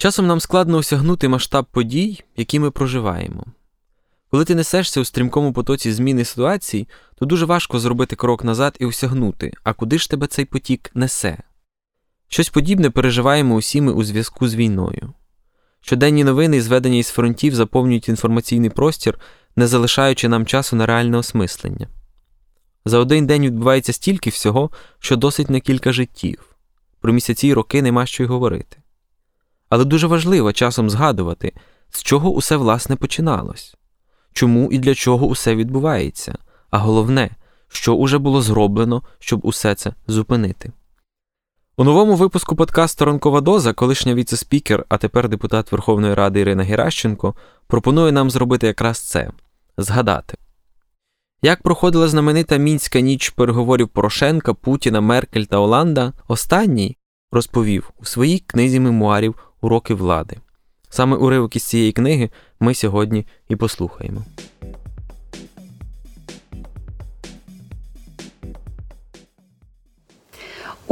Часом нам складно осягнути масштаб подій, які ми проживаємо. Коли ти несешся у стрімкому потоці зміни ситуацій, то дуже важко зробити крок назад і осягнути, а куди ж тебе цей потік несе. Щось подібне переживаємо усі ми у зв'язку з війною. Щоденні новини і зведення із фронтів заповнюють інформаційний простір, не залишаючи нам часу на реальне осмислення. За один день відбувається стільки всього, що досить на кілька життів. Про місяці й роки нема що й говорити. Але дуже важливо часом згадувати, з чого усе власне починалось, чому і для чого усе відбувається, а головне, що уже було зроблено, щоб усе це зупинити. У новому випуску подкасту Ранкова доза колишня віце-спікер, а тепер депутат Верховної Ради Ірина Геращенко пропонує нам зробити якраз це згадати. Як проходила знаменита мінська ніч переговорів Порошенка, Путіна, Меркель та Оланда, останній розповів у своїй книзі мемуарів Уроки влади. Саме уривок із цієї книги ми сьогодні і послухаємо.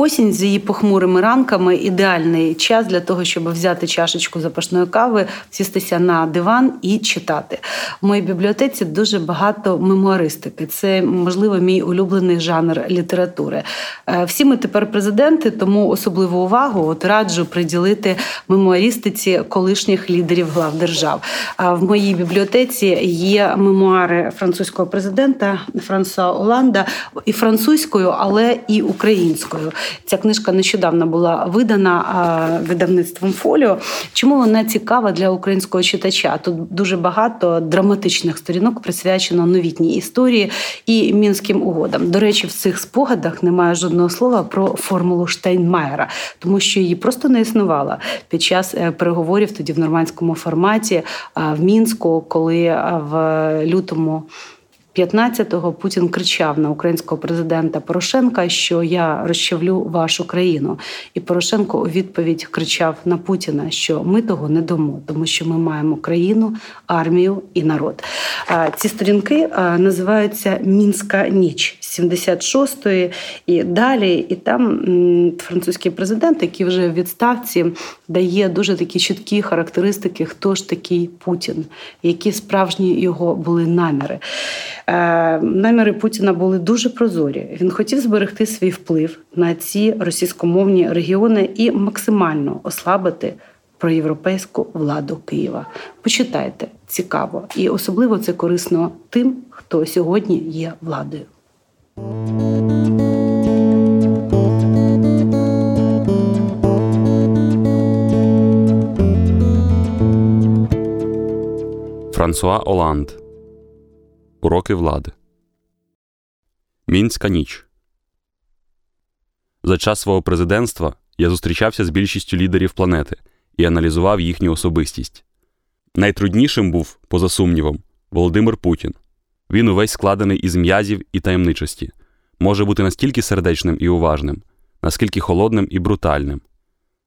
Осінь з її похмурими ранками ідеальний час для того, щоб взяти чашечку запашної кави, сістися на диван і читати. В моїй бібліотеці дуже багато мемуаристики. Це, можливо, мій улюблений жанр літератури. Е, всі ми тепер президенти, тому особливу увагу от раджу приділити мемуаристиці колишніх лідерів глав держав. В моїй бібліотеці є мемуари французького президента Франсуа Оланда і французькою, але і українською. Ця книжка нещодавно була видана видавництвом фоліо. Чому вона цікава для українського читача? Тут дуже багато драматичних сторінок присвячено новітній історії і мінським угодам. До речі, в цих спогадах немає жодного слова про формулу Штейнмаєра, тому що її просто не існувала під час е, переговорів тоді в нормандському форматі в мінську, коли в лютому. 15-го Путін кричав на українського президента Порошенка, що я розчавлю вашу країну. І Порошенко у відповідь кричав на Путіна, що ми того не дамо, тому що ми маємо країну, армію і народ. Ці сторінки називаються Мінська ніч 76-ї і далі. І там французький президент, який вже в відставці дає дуже такі чіткі характеристики, хто ж такий Путін, які справжні його були наміри. Е, наміри Путіна були дуже прозорі. Він хотів зберегти свій вплив на ці російськомовні регіони і максимально ослабити проєвропейську владу Києва. Почитайте цікаво, і особливо це корисно тим, хто сьогодні є владою. Франсуа Оланд Уроки влади. Мінська ніч. За час свого президентства я зустрічався з більшістю лідерів планети і аналізував їхню особистість. Найтруднішим був, поза сумнівом, Володимир Путін. Він увесь складений із м'язів і таємничості, може бути настільки сердечним і уважним, наскільки холодним і брутальним,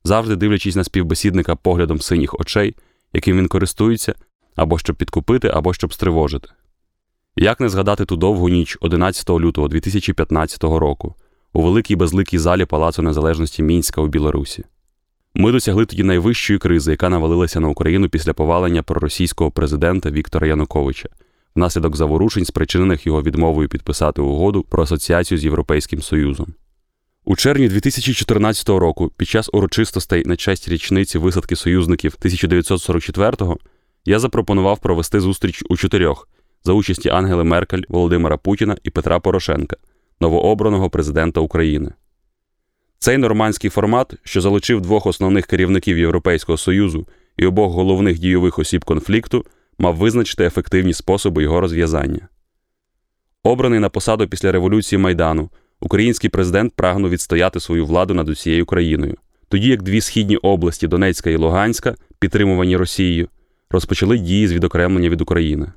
завжди дивлячись на співбесідника поглядом синіх очей, яким він користується, або щоб підкупити, або щоб стривожити. Як не згадати ту довгу ніч 11 лютого 2015 року у великій безликій залі Палацу Незалежності Мінська у Білорусі? Ми досягли тоді найвищої кризи, яка навалилася на Україну після повалення проросійського президента Віктора Януковича, внаслідок заворушень, спричинених його відмовою підписати угоду про асоціацію з Європейським Союзом. У червні 2014 року, під час урочистостей на честь річниці висадки союзників 1944-го, я запропонував провести зустріч у чотирьох за участі Ангели Меркель, Володимира Путіна і Петра Порошенка, новообраного президента України. Цей нормандський формат, що залучив двох основних керівників Європейського Союзу і обох головних дійових осіб конфлікту, мав визначити ефективні способи його розв'язання. Обраний на посаду після революції Майдану, український президент прагнув відстояти свою владу над усією країною, тоді як дві східні області Донецька і Луганська, підтримувані Росією, розпочали дії з відокремлення від України.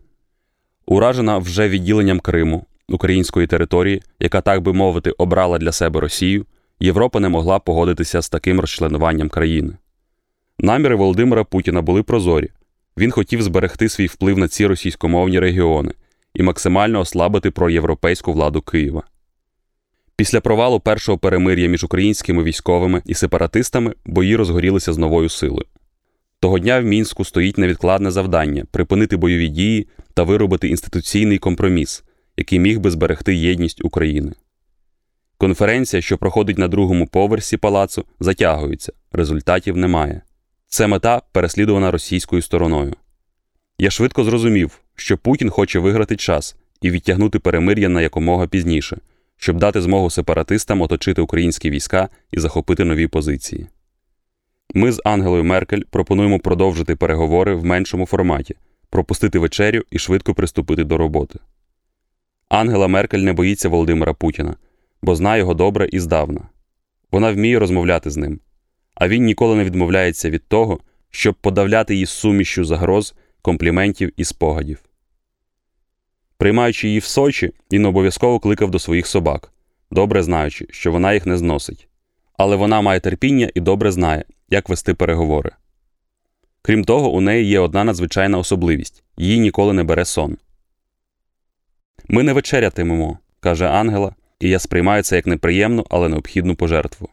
Уражена вже відділенням Криму, української території, яка, так би мовити, обрала для себе Росію, Європа не могла погодитися з таким розчленуванням країни. Наміри Володимира Путіна були прозорі. Він хотів зберегти свій вплив на ці російськомовні регіони і максимально ослабити проєвропейську владу Києва. Після провалу першого перемир'я між українськими військовими і сепаратистами бої розгорілися з новою силою. Того дня в мінську стоїть невідкладне завдання припинити бойові дії та виробити інституційний компроміс, який міг би зберегти єдність України. Конференція, що проходить на другому поверсі палацу, затягується, результатів немає. Це мета переслідувана російською стороною. Я швидко зрозумів, що Путін хоче виграти час і відтягнути перемир'я на якомога пізніше, щоб дати змогу сепаратистам оточити українські війська і захопити нові позиції. Ми з Ангелою Меркель пропонуємо продовжити переговори в меншому форматі, пропустити вечерю і швидко приступити до роботи. Ангела Меркель не боїться Володимира Путіна, бо знає його добре і здавна. Вона вміє розмовляти з ним, а він ніколи не відмовляється від того, щоб подавляти її сумішю загроз, компліментів і спогадів. Приймаючи її в Сочі, він обов'язково кликав до своїх собак, добре знаючи, що вона їх не зносить. Але вона має терпіння і добре знає, як вести переговори. Крім того, у неї є одна надзвичайна особливість її ніколи не бере сон. Ми не вечерятимемо, каже Ангела, і я сприймаю це як неприємну, але необхідну пожертву.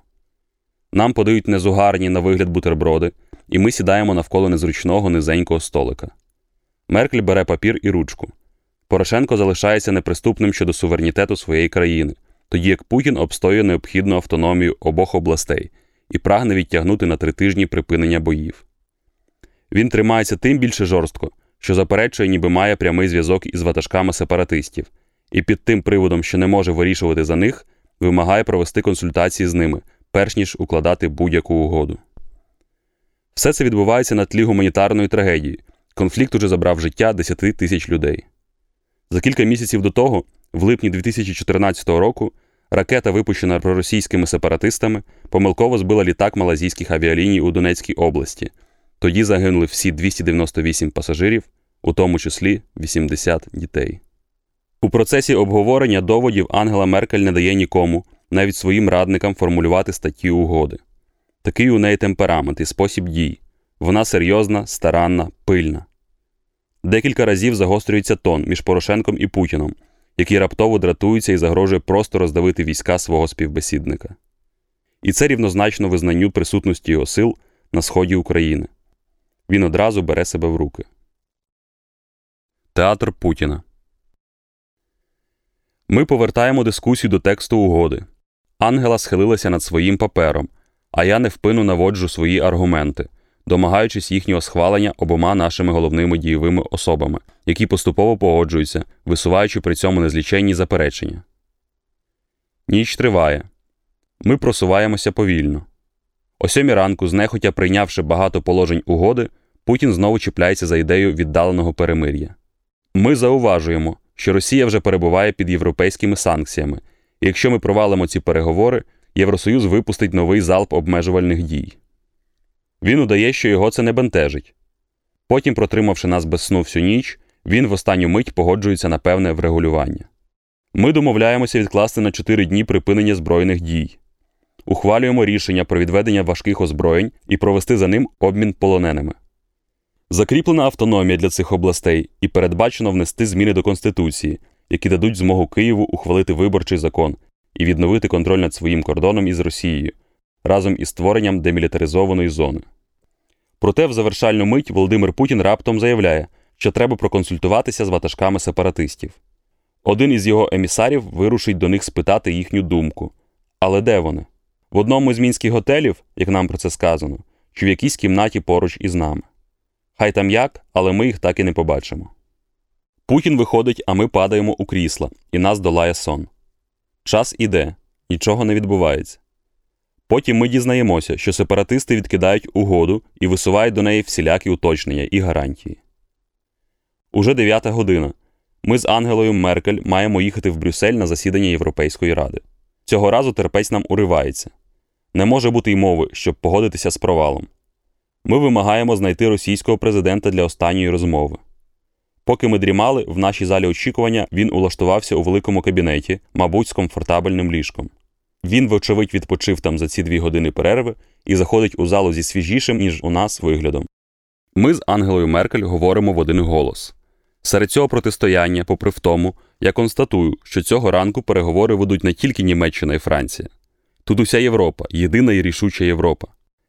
Нам подають незугарні на вигляд бутерброди, і ми сідаємо навколо незручного низенького столика. Меркль бере папір і ручку. Порошенко залишається неприступним щодо суверенітету своєї країни, тоді як Путін обстоює необхідну автономію обох областей і прагне відтягнути на три тижні припинення боїв. Він тримається тим більше жорстко, що заперечує, ніби має прямий зв'язок із ватажками сепаратистів, і під тим приводом, що не може вирішувати за них, вимагає провести консультації з ними, перш ніж укладати будь-яку угоду. Все це відбувається на тлі гуманітарної трагедії. Конфлікт уже забрав життя 10 тисяч людей. За кілька місяців до того, в липні 2014 року, ракета, випущена проросійськими сепаратистами, помилково збила літак малазійських авіаліній у Донецькій області. Тоді загинули всі 298 пасажирів, у тому числі 80 дітей. У процесі обговорення доводів Ангела Меркель не дає нікому, навіть своїм радникам формулювати статті угоди. Такий у неї темперамент і спосіб дій. Вона серйозна, старанна, пильна. Декілька разів загострюється тон між Порошенком і Путіном, який раптово дратується і загрожує просто роздавити війська свого співбесідника. І це рівнозначно визнанню присутності його сил на сході України. Він одразу бере себе в руки. Театр Путіна. Ми повертаємо дискусію до тексту угоди. Ангела схилилася над своїм папером, а я невпину наводжу свої аргументи, домагаючись їхнього схвалення обома нашими головними дієвими особами, які поступово погоджуються, висуваючи при цьому незліченні заперечення. Ніч триває. Ми просуваємося повільно. О сьомій ранку, знехотя прийнявши багато положень угоди, Путін знову чіпляється за ідею віддаленого перемир'я. Ми зауважуємо, що Росія вже перебуває під європейськими санкціями, і якщо ми провалимо ці переговори, Євросоюз випустить новий залп обмежувальних дій. Він удає, що його це не бентежить. Потім, протримавши нас без сну всю ніч, він в останню мить погоджується на певне врегулювання. Ми домовляємося відкласти на 4 дні припинення збройних дій, ухвалюємо рішення про відведення важких озброєнь і провести за ним обмін полоненими. Закріплена автономія для цих областей і передбачено внести зміни до Конституції, які дадуть змогу Києву ухвалити виборчий закон і відновити контроль над своїм кордоном із Росією разом із створенням демілітаризованої зони. Проте, в завершальну мить Володимир Путін раптом заявляє, що треба проконсультуватися з ватажками сепаратистів. Один із його емісарів вирушить до них спитати їхню думку. Але де вони? В одному з мінських готелів, як нам про це сказано, чи в якійсь кімнаті поруч із нами. Хай там як, але ми їх так і не побачимо. Путін виходить, а ми падаємо у крісла, і нас долає сон. Час іде, нічого не відбувається. Потім ми дізнаємося, що сепаратисти відкидають угоду і висувають до неї всілякі уточнення і гарантії. Уже дев'ята година. Ми з Ангелою Меркель маємо їхати в Брюссель на засідання Європейської ради. Цього разу терпець нам уривається. Не може бути й мови, щоб погодитися з провалом. Ми вимагаємо знайти російського президента для останньої розмови. Поки ми дрімали, в нашій залі очікування він улаштувався у великому кабінеті, мабуть, з комфортабельним ліжком. Він, вочевидь, відпочив там за ці дві години перерви і заходить у залу зі свіжішим, ніж у нас, виглядом. Ми з Ангелою Меркель говоримо в один голос. Серед цього протистояння, попри в тому, я констатую, що цього ранку переговори ведуть не тільки Німеччина і Франція. Тут уся Європа, єдина і рішуча Європа.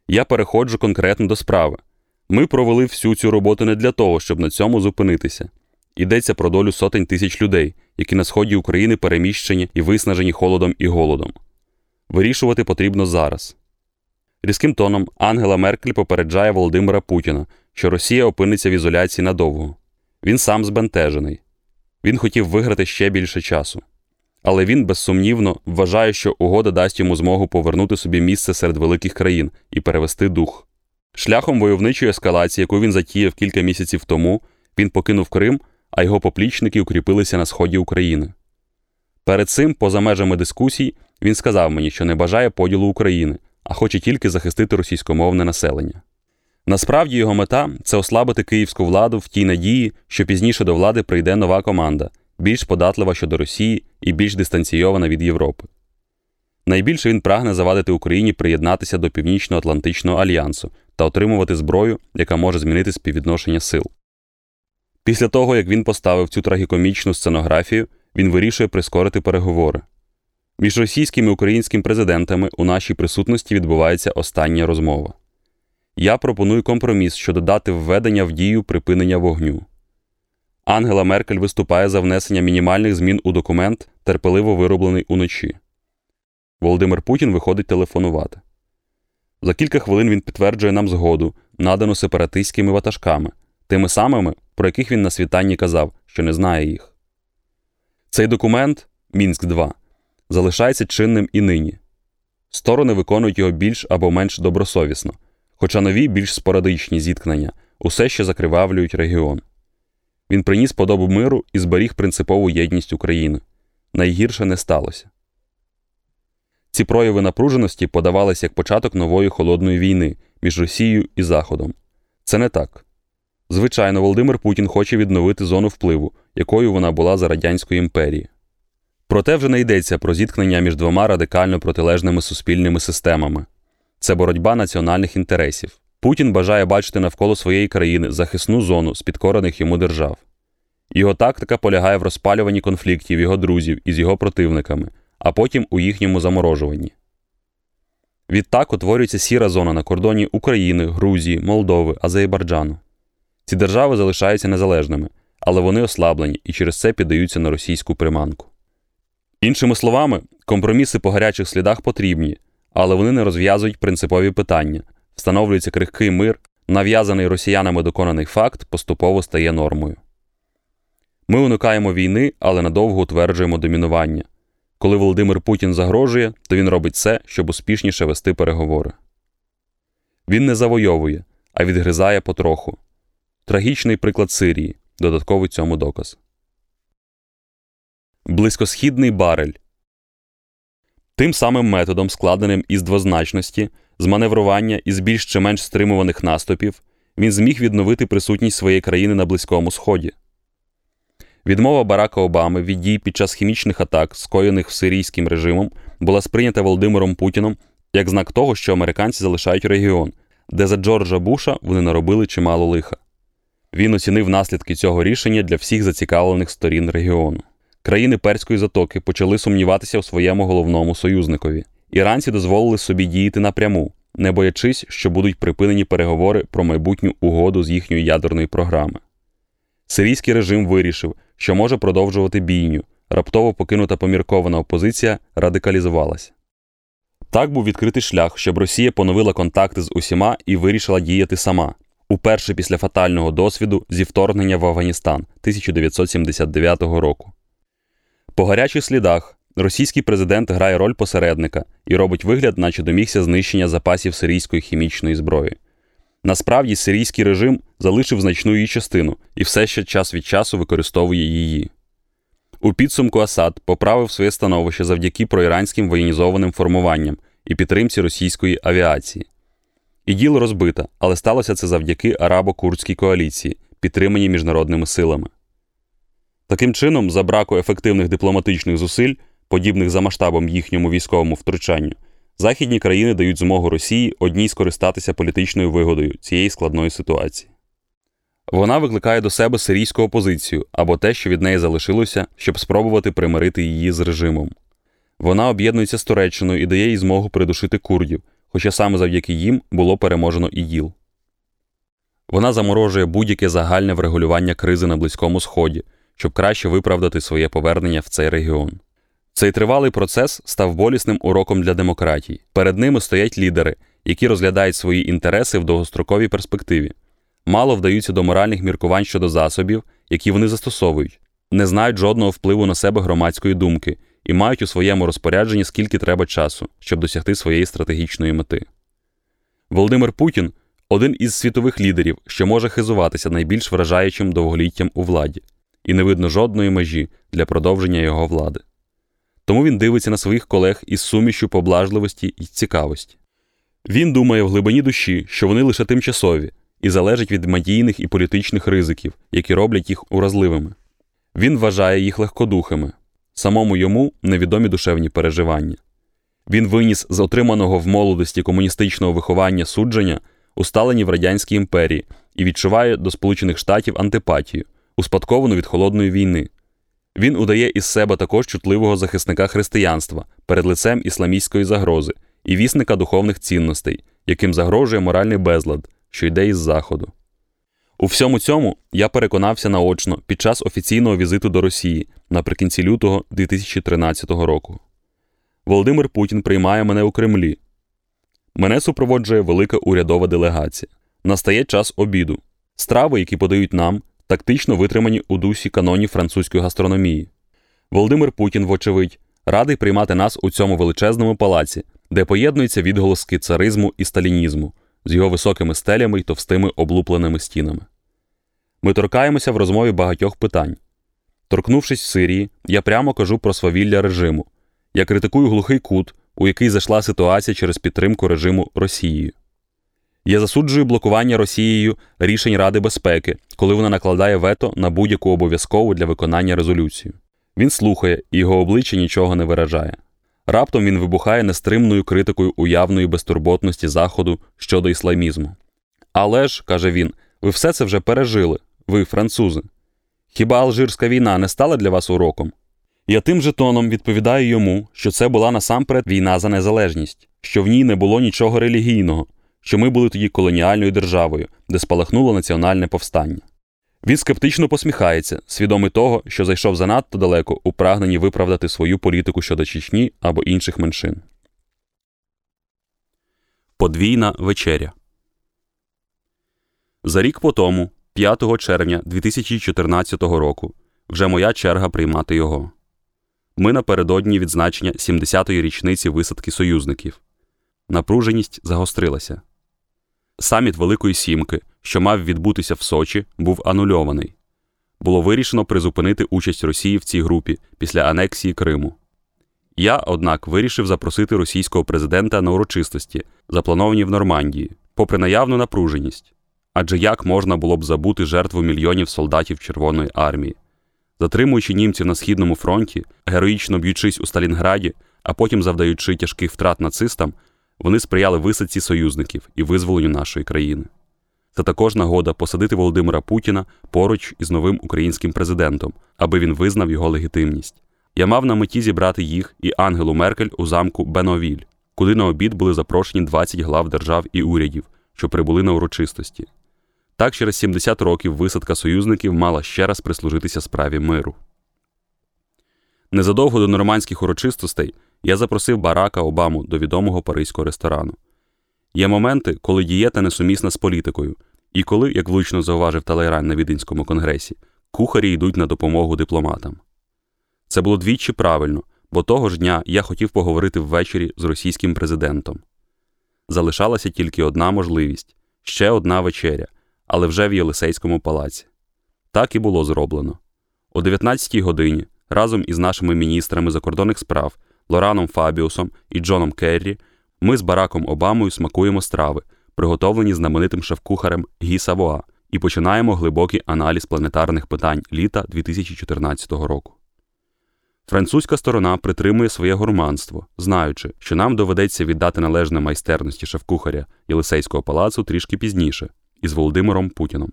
Я переходжу конкретно до справи. Ми провели всю цю роботу не для того, щоб на цьому зупинитися. Йдеться про долю сотень тисяч людей, які на сході України переміщені і виснажені холодом і голодом. Вирішувати потрібно зараз. Різким тоном Ангела Меркель попереджає Володимира Путіна, що Росія опиниться в ізоляції надовго. Він сам збентежений. Він хотів виграти ще більше часу. Але він, безсумнівно, вважає, що угода дасть йому змогу повернути собі місце серед великих країн і перевести дух. Шляхом войовничої ескалації, яку він затіяв кілька місяців тому, він покинув Крим, а його поплічники укріпилися на сході України. Перед цим, поза межами дискусій, він сказав мені, що не бажає поділу України, а хоче тільки захистити російськомовне населення. Насправді його мета це ослабити київську владу в тій надії, що пізніше до влади прийде нова команда, більш податлива щодо Росії і більш дистанційована від Європи. Найбільше він прагне завадити Україні приєднатися до Північно-Атлантичного альянсу та отримувати зброю, яка може змінити співвідношення сил. Після того, як він поставив цю трагікомічну сценографію, він вирішує прискорити переговори. Між російським і українським президентами у нашій присутності відбувається остання розмова. Я пропоную компроміс щодо дати введення в дію припинення вогню. Ангела Меркель виступає за внесення мінімальних змін у документ, терпеливо вироблений уночі. Володимир Путін виходить телефонувати. За кілька хвилин він підтверджує нам згоду, надану сепаратистськими ватажками, тими самими, про яких він на світанні казав, що не знає їх. Цей документ, Мінськ 2, залишається чинним і нині. Сторони виконують його більш або менш добросовісно, хоча нові більш спорадичні зіткнення усе ще закривавлюють регіон. Він приніс подобу миру і зберіг принципову єдність України. Найгірше не сталося. Ці прояви напруженості подавалися як початок нової холодної війни між Росією і Заходом. Це не так. Звичайно, Володимир Путін хоче відновити зону впливу, якою вона була за Радянської імперії. Проте вже не йдеться про зіткнення між двома радикально протилежними суспільними системами це боротьба національних інтересів. Путін бажає бачити навколо своєї країни захисну зону з підкорених йому держав. Його тактика полягає в розпалюванні конфліктів його друзів із його противниками, а потім у їхньому заморожуванні. Відтак утворюється сіра зона на кордоні України, Грузії, Молдови, Азербайджану. Ці держави залишаються незалежними, але вони ослаблені і через це піддаються на російську приманку. Іншими словами, компроміси по гарячих слідах потрібні, але вони не розв'язують принципові питання, встановлюється крихкий мир, нав'язаний росіянами доконаний факт поступово стає нормою. Ми уникаємо війни, але надовго утверджуємо домінування. Коли Володимир Путін загрожує, то він робить все, щоб успішніше вести переговори. Він не завойовує, а відгризає потроху. Трагічний приклад Сирії додатковий цьому доказ. Близькосхідний барель тим самим методом, складеним із двозначності, з маневрування і з більш чи менш стримуваних наступів, він зміг відновити присутність своєї країни на Близькому Сході. Відмова Барака Обами від дій під час хімічних атак, скоєних сирійським режимом, була сприйнята Володимиром Путіном як знак того, що американці залишають регіон, де за Джорджа Буша вони наробили чимало лиха. Він оцінив наслідки цього рішення для всіх зацікавлених сторін регіону. Країни Перської затоки почали сумніватися у своєму головному союзникові. Іранці дозволили собі діяти напряму, не боячись, що будуть припинені переговори про майбутню угоду з їхньої ядерної програми. Сирійський режим вирішив, що може продовжувати бійню, раптово покинута поміркована опозиція радикалізувалася. Так був відкритий шлях, щоб Росія поновила контакти з усіма і вирішила діяти сама, уперше після фатального досвіду зі вторгнення в Афганістан 1979 року. По гарячих слідах російський президент грає роль посередника і робить вигляд, наче домігся знищення запасів сирійської хімічної зброї. Насправді, сирійський режим залишив значну її частину і все ще час від часу використовує її. У підсумку Асад поправив своє становище завдяки проіранським воєнізованим формуванням і підтримці російської авіації. ІДІЛ розбита, але сталося це завдяки арабо-курдській коаліції, підтриманій міжнародними силами. Таким чином, за браку ефективних дипломатичних зусиль, подібних за масштабом їхньому військовому втручанню, західні країни дають змогу Росії одній скористатися політичною вигодою цієї складної ситуації. Вона викликає до себе сирійську опозицію або те, що від неї залишилося, щоб спробувати примирити її з режимом. Вона об'єднується з Туреччиною і дає їй змогу придушити курдів, хоча саме завдяки їм було переможено ІДІЛ. Вона заморожує будь-яке загальне врегулювання кризи на Близькому Сході, щоб краще виправдати своє повернення в цей регіон. Цей тривалий процес став болісним уроком для демократій. Перед ними стоять лідери, які розглядають свої інтереси в довгостроковій перспективі, мало вдаються до моральних міркувань щодо засобів, які вони застосовують, не знають жодного впливу на себе громадської думки і мають у своєму розпорядженні скільки треба часу, щоб досягти своєї стратегічної мети. Володимир Путін один із світових лідерів, що може хизуватися найбільш вражаючим довголіттям у владі, і не видно жодної межі для продовження його влади. Тому він дивиться на своїх колег із сумішю поблажливості і цікавості. Він думає в глибині душі, що вони лише тимчасові і залежать від медійних і політичних ризиків, які роблять їх уразливими. Він вважає їх легкодухими, самому йому невідомі душевні переживання. Він виніс з отриманого в молодості комуністичного виховання судження, усталені в Радянській імперії, і відчуває до Сполучених Штатів антипатію, успадковану від холодної війни. Він удає із себе також чутливого захисника християнства перед лицем ісламістської загрози і вісника духовних цінностей, яким загрожує моральний безлад, що йде із Заходу. У всьому цьому я переконався наочно під час офіційного візиту до Росії наприкінці лютого 2013 року. Володимир Путін приймає мене у Кремлі. Мене супроводжує велика урядова делегація. Настає час обіду. Страви, які подають нам, тактично витримані у дусі канонів французької гастрономії. Володимир Путін, вочевидь, радий приймати нас у цьому величезному палаці, де поєднуються відголоски царизму і сталінізму з його високими стелями й товстими облупленими стінами. Ми торкаємося в розмові багатьох питань. Торкнувшись в Сирії, я прямо кажу про свавілля режиму. Я критикую глухий кут, у який зайшла ситуація через підтримку режиму Росією. Я засуджую блокування Росією рішень Ради безпеки, коли вона накладає вето на будь-яку обов'язкову для виконання резолюцію. Він слухає, і його обличчя нічого не виражає. Раптом він вибухає нестримною критикою уявної безтурботності Заходу щодо ісламізму. Але ж, каже він, ви все це вже пережили, ви, французи. Хіба Алжирська війна не стала для вас уроком? Я тим же тоном відповідаю йому, що це була насамперед війна за незалежність, що в ній не було нічого релігійного, що ми були тоді колоніальною державою, де спалахнуло національне повстання. Він скептично посміхається, свідомий того, що зайшов занадто далеко у прагненні виправдати свою політику щодо Чечні або інших меншин. Подвійна вечеря. За рік по тому, 5 червня 2014 року, вже моя черга приймати його. Ми напередодні відзначення 70-ї річниці висадки союзників. Напруженість загострилася. Саміт Великої Сімки, що мав відбутися в Сочі, був анульований. Було вирішено призупинити участь Росії в цій групі після анексії Криму. Я, однак, вирішив запросити російського президента на урочистості, заплановані в Нормандії, попри наявну напруженість. Адже як можна було б забути жертву мільйонів солдатів Червоної армії, затримуючи німців на східному фронті, героїчно б'ючись у Сталінграді, а потім завдаючи тяжких втрат нацистам, вони сприяли висадці союзників і визволенню нашої країни. Це також нагода посадити Володимира Путіна поруч із новим українським президентом, аби він визнав його легітимність. Я мав на меті зібрати їх і Ангелу Меркель у замку Беновіль, куди на обід були запрошені 20 глав держав і урядів, що прибули на урочистості. Так, через 70 років висадка союзників мала ще раз прислужитися справі миру. Незадовго до нормандських урочистостей я запросив Барака Обаму до відомого паризького ресторану. Є моменти, коли дієта несумісна з політикою, і коли, як влучно зауважив Талайран на Віденському конгресі, кухарі йдуть на допомогу дипломатам. Це було двічі правильно, бо того ж дня я хотів поговорити ввечері з російським президентом. Залишалася тільки одна можливість ще одна вечеря, але вже в Єлисейському палаці. Так і було зроблено. О 19-й годині разом із нашими міністрами закордонних справ Лораном Фабіусом і Джоном Керрі, ми з Бараком Обамою смакуємо страви, приготовлені знаменитим шеф-кухарем Гі Савоа, і починаємо глибокий аналіз планетарних питань літа 2014 року. Французька сторона притримує своє гурманство, знаючи, що нам доведеться віддати належне майстерності шеф-кухаря Єлисейського палацу трішки пізніше із Володимиром Путіном.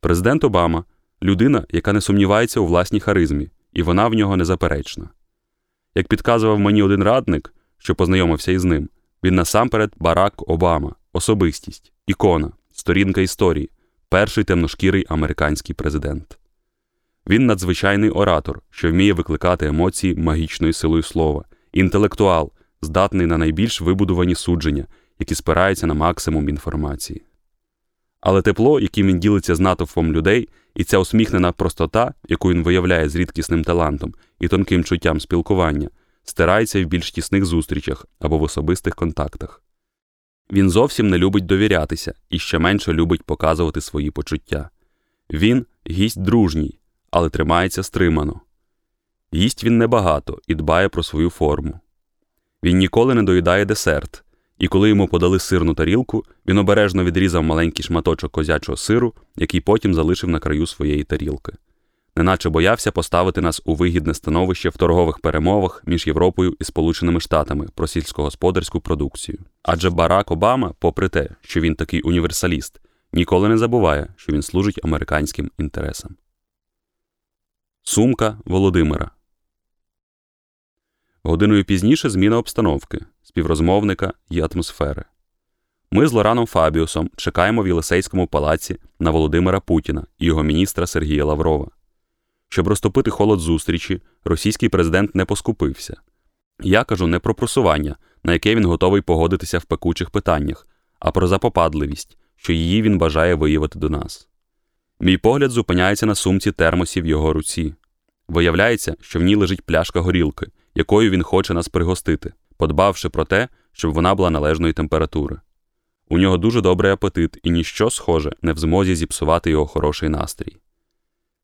Президент Обама людина, яка не сумнівається у власній харизмі, і вона в нього незаперечна. Як підказував мені один радник, що познайомився із ним, він насамперед Барак Обама, особистість, ікона, сторінка історії, перший темношкірий американський президент. Він надзвичайний оратор, що вміє викликати емоції магічною силою слова, інтелектуал, здатний на найбільш вибудовані судження, які спираються на максимум інформації. Але тепло, яким він ділиться з натовпом людей, і ця усміхнена простота, яку він виявляє з рідкісним талантом і тонким чуттям спілкування, стирається в більш тісних зустрічах або в особистих контактах. Він зовсім не любить довірятися і ще менше любить показувати свої почуття. Він гість дружній, але тримається стримано. Їсть він небагато і дбає про свою форму. Він ніколи не доїдає десерт, і коли йому подали сирну тарілку, він обережно відрізав маленький шматочок козячого сиру, який потім залишив на краю своєї тарілки, неначе боявся поставити нас у вигідне становище в торгових перемовах між Європою і Сполученими Штатами про сільськогосподарську продукцію. Адже Барак Обама, попри те, що він такий універсаліст, ніколи не забуває, що він служить американським інтересам. Сумка Володимира. Годиною пізніше зміна обстановки, співрозмовника і атмосфери. Ми з Лораном Фабіусом чекаємо в Єлисейському палаці на Володимира Путіна і його міністра Сергія Лаврова. Щоб розтопити холод зустрічі, російський президент не поскупився. Я кажу не про просування, на яке він готовий погодитися в пекучих питаннях, а про запопадливість, що її він бажає виявити до нас. Мій погляд зупиняється на сумці термосі в його руці. Виявляється, що в ній лежить пляшка горілки, якою він хоче нас пригостити, подбавши про те, щоб вона була належної температури. У нього дуже добрий апетит і ніщо схоже не в змозі зіпсувати його хороший настрій.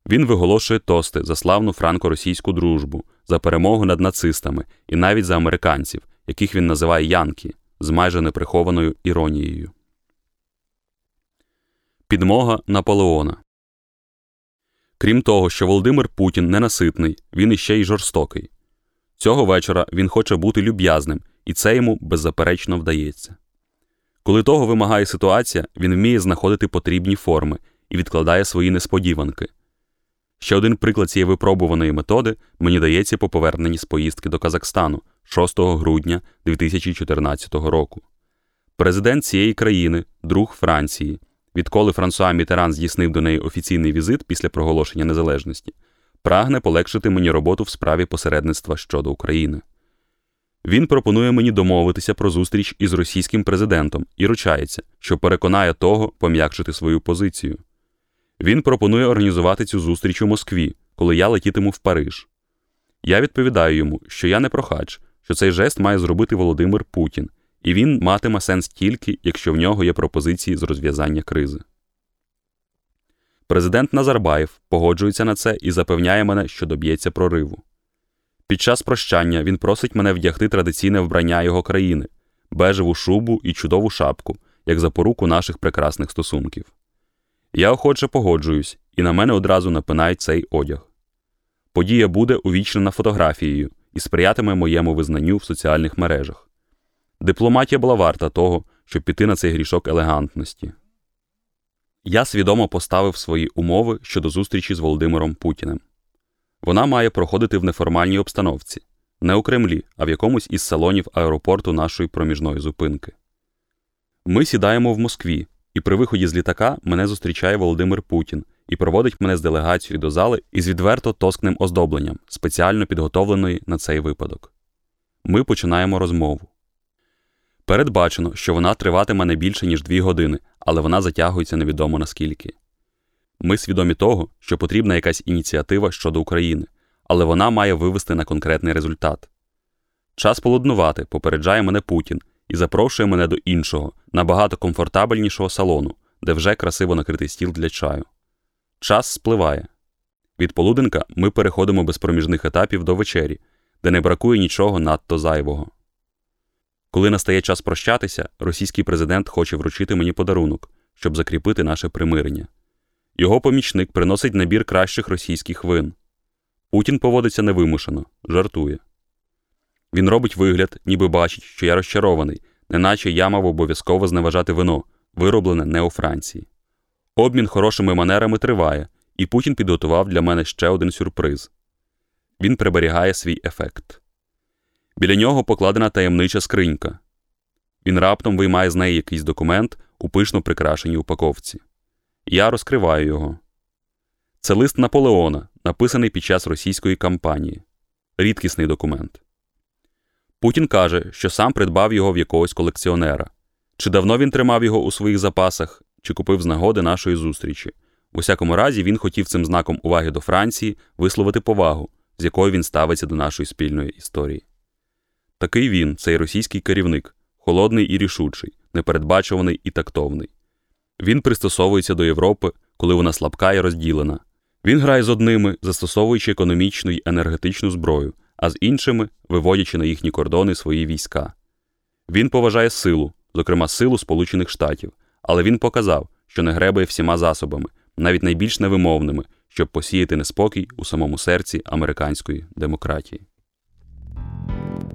Він виголошує тости за славну франко-російську дружбу, за перемогу над нацистами і навіть за американців, яких він називає Янки з майже неприхованою іронією. Підмога Наполеона Крім того, що Володимир Путін ненаситний, він іще й жорстокий. Цього вечора він хоче бути люб'язним, і це йому беззаперечно вдається. Коли того вимагає ситуація, він вміє знаходити потрібні форми і відкладає свої несподіванки. Ще один приклад цієї випробуваної методи мені дається по поверненні з поїздки до Казахстану 6 грудня 2014 року. Президент цієї країни, друг Франції, відколи Франсуа Мітеран здійснив до неї офіційний візит після проголошення незалежності, прагне полегшити мені роботу в справі посередництва щодо України. Він пропонує мені домовитися про зустріч із російським президентом і ручається, що переконає того пом'якшити свою позицію. Він пропонує організувати цю зустріч у Москві, коли я летітиму в Париж. Я відповідаю йому, що я не прохач, що цей жест має зробити Володимир Путін, і він матиме сенс тільки, якщо в нього є пропозиції з розв'язання кризи. Президент Назарбаєв погоджується на це і запевняє мене, що доб'ється прориву. Під час прощання він просить мене вдягти традиційне вбрання його країни, бежеву шубу і чудову шапку, як запоруку наших прекрасних стосунків. Я охоче погоджуюсь, і на мене одразу напинають цей одяг. Подія буде увічнена фотографією і сприятиме моєму визнанню в соціальних мережах. Дипломатія була варта того, щоб піти на цей грішок елегантності. Я свідомо поставив свої умови щодо зустрічі з Володимиром Путіним. Вона має проходити в неформальній обстановці, не у Кремлі, а в якомусь із салонів аеропорту нашої проміжної зупинки. Ми сідаємо в Москві, і при виході з літака мене зустрічає Володимир Путін і проводить мене з делегацією до зали із відверто тоскним оздобленням, спеціально підготовленої на цей випадок. Ми починаємо розмову. Передбачено, що вона триватиме не більше, ніж дві години, але вона затягується невідомо наскільки. Ми свідомі того, що потрібна якась ініціатива щодо України, але вона має вивести на конкретний результат. Час полуднувати, попереджає мене Путін і запрошує мене до іншого, набагато комфортабельнішого салону, де вже красиво накритий стіл для чаю. Час спливає. Від полуденка ми переходимо без проміжних етапів до вечері, де не бракує нічого надто зайвого. Коли настає час прощатися, російський президент хоче вручити мені подарунок, щоб закріпити наше примирення. Його помічник приносить набір кращих російських вин. Путін поводиться невимушено, жартує. Він робить вигляд, ніби бачить, що я розчарований, неначе я мав обов'язково зневажати вино, вироблене не у Франції. Обмін хорошими манерами триває, і Путін підготував для мене ще один сюрприз він приберігає свій ефект. Біля нього покладена таємнича скринька. Він раптом виймає з неї якийсь документ у пишно прикрашеній упаковці. Я розкриваю його. Це лист Наполеона, написаний під час російської кампанії. Рідкісний документ. Путін каже, що сам придбав його в якогось колекціонера. Чи давно він тримав його у своїх запасах, чи купив з нагоди нашої зустрічі. У всякому разі, він хотів цим знаком уваги до Франції висловити повагу, з якою він ставиться до нашої спільної історії. Такий він, цей російський керівник, холодний і рішучий, непередбачуваний і тактовний. Він пристосовується до Європи, коли вона слабка і розділена. Він грає з одними, застосовуючи економічну й енергетичну зброю, а з іншими виводячи на їхні кордони свої війська. Він поважає силу, зокрема силу Сполучених Штатів, але він показав, що не гребає всіма засобами, навіть найбільш невимовними, щоб посіяти неспокій у самому серці американської демократії.